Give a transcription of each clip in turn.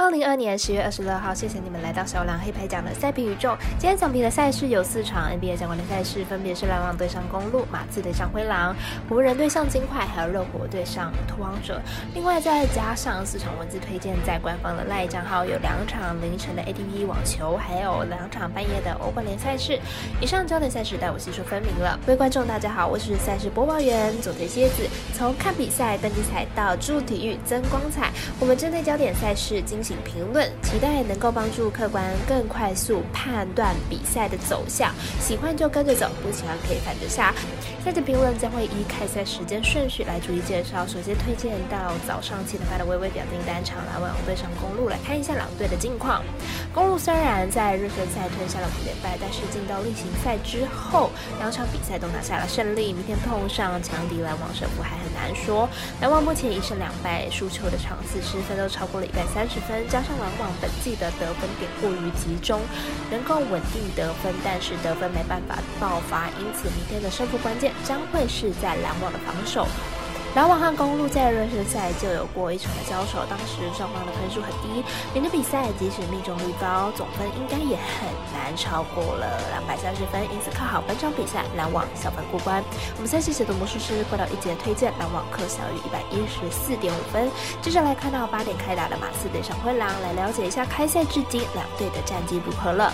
二零二年十月二十六号，谢谢你们来到小狼黑牌奖的赛评宇宙。今天奖评的赛事有四场 NBA 相关的赛事，分别是篮网对上公路、马刺对上灰狼、湖人对上金块，还有热火对上拓荒者。另外再加上四场文字推荐，在官方的赖账号有两场凌晨的 ATP 网球，还有两场半夜的欧冠联赛事。以上焦点赛事带我细说分明了。各位观众大家好，我是赛事播报员佐藤蝎子。从看比赛、登机彩到助体育增光彩，我们针对焦点赛事精心。评论，期待能够帮助客观更快速判断比赛的走向。喜欢就跟着走，不喜欢可以反着下。下节评论将会依开赛时间顺序来逐一介绍。首先推荐到早上七点半的微微表定单场篮网对上公路，来看一下狼队的近况。公路虽然在热身赛吞下了五连败，但是进到例行赛之后，两场比赛都拿下了胜利。明天碰上强敌篮网，胜负还很难说。篮网目前一胜两败，输球的场次失分都超过了一百三十分。加上篮网本季的得分点过于集中，能够稳定得分，但是得分没办法爆发，因此明天的胜负关键将会是在篮网的防守。篮网和公路在热身赛就有过一场的交手，当时双方的分数很低，明天比赛即使命中率高，总分应该也很难超过了两百三十分，因此看好本场比赛篮网小分过关。我们赛事解读魔术师过到一节推荐篮网客小于一百一十四点五分。接着来看到八点开打的马刺对上灰狼，来了解一下开赛至今两队的战绩如何了。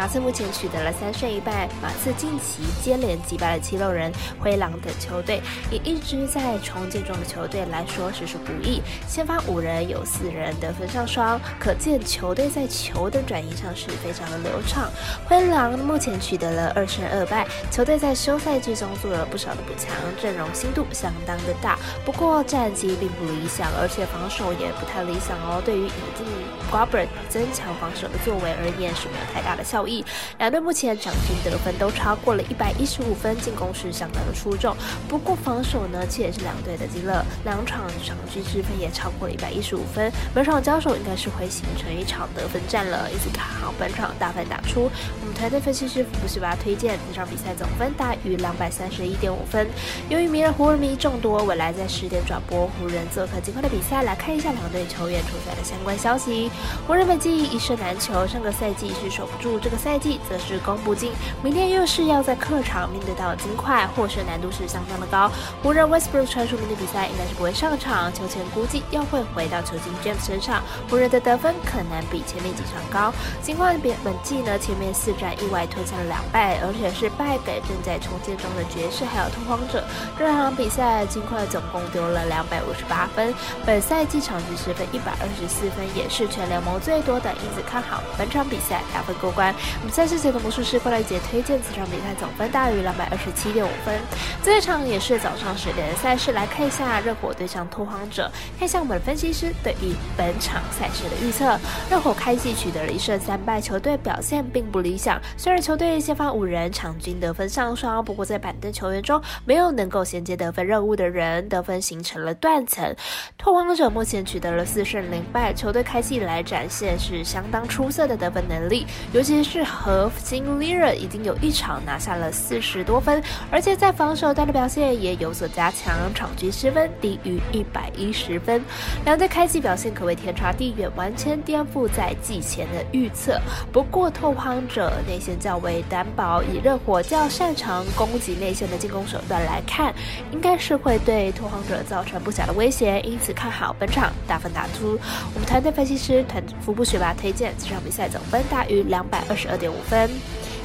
马刺目前取得了三胜一败，马刺近期接连击败了七六人、灰狼等球队，以一支在重建中的球队来说实属不易。先发五人有四人得分上双，可见球队在球的转移上是非常的流畅。灰狼目前取得了二胜二败，球队在休赛季中做了不少的补强，阵容新度相当的大。不过战绩并不理想，而且防守也不太理想哦。对于引进 Gobert 增强防守的作为而言是没有太大的效益。两队目前场均得分都超过了一百一十五分，进攻是相当的出众。不过防守呢，却也是两队的极乐，两场场均失分也超过了一百一十五分。本场交手应该是会形成一场得分战了，因此看好本场大分打出。我们团队分析师福布斯巴推荐这场比赛总分大于两百三十一点五分。由于迷人湖人迷众多，未来在十点转播湖人做客金块的比赛，来看一下两队球员出赛的相关消息。湖人本季一胜难求，上个赛季是守不住这个。赛季则是攻不进，明天又是要在客场面对到金块，获胜难度是相当的高。湖人 Westbrook 传出明天比赛应该是不会上场，球权估计又会回到球星 James 身上。湖人的得分可能比前面几场高。金块本本季呢，前面四战意外吞下了两败，而且是败给正在重建中的爵士还有拓荒者。这场比赛金块总共丢了两百五十八分，本赛季场均失分一百二十四分，也是全联盟最多的，因此看好本场比赛打分过关。我们赛事节的魔术师过来节推荐此场比赛总分大于两百二十七点五分。这一场也是早上十点的赛事，来看一下热火对上拓荒者，看一下我们的分析师对于本场赛事的预测。热火开季取得了一胜三败，球队表现并不理想。虽然球队先发五人场均得分上双，不过在板凳球员中没有能够衔接得分任务的人，得分形成了断层。拓荒者目前取得了四胜零败，球队开季以来展现是相当出色的得分能力，尤其是。是核心 Lira 已经有一场拿下了四十多分，而且在防守端的表现也有所加强，场均失分低于一百一十分。两队开季表现可谓天差地远，完全颠覆在季前的预测。不过拓荒者内线较为单薄，以热火较擅长攻击内线的进攻手段来看，应该是会对拓荒者造成不小的威胁，因此看好本场大分打出。我们团队分析师团服部学霸推荐这场比赛总分大于两百二十十二点五分。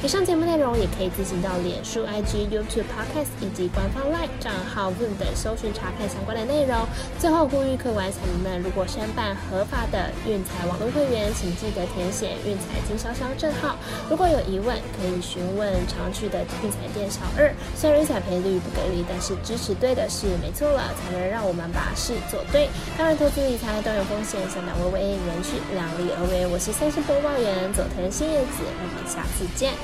以上节目内容也可以自行到脸书、IG、YouTube、Podcast 以及官方 LINE 账号 v o o 等搜寻查看相关的内容。最后呼吁客官彩民们，如果申办合法的运彩网络会员，请记得填写运彩经销商证号。如果有疑问，可以询问常去的运彩店小二。虽然运彩赔率不给力，但是支持对的是没错了，才能让我们把事做对。当然，投资理财都有风险，想当微微人士量力而为。我是三十播报员佐藤新叶子，我们下次见。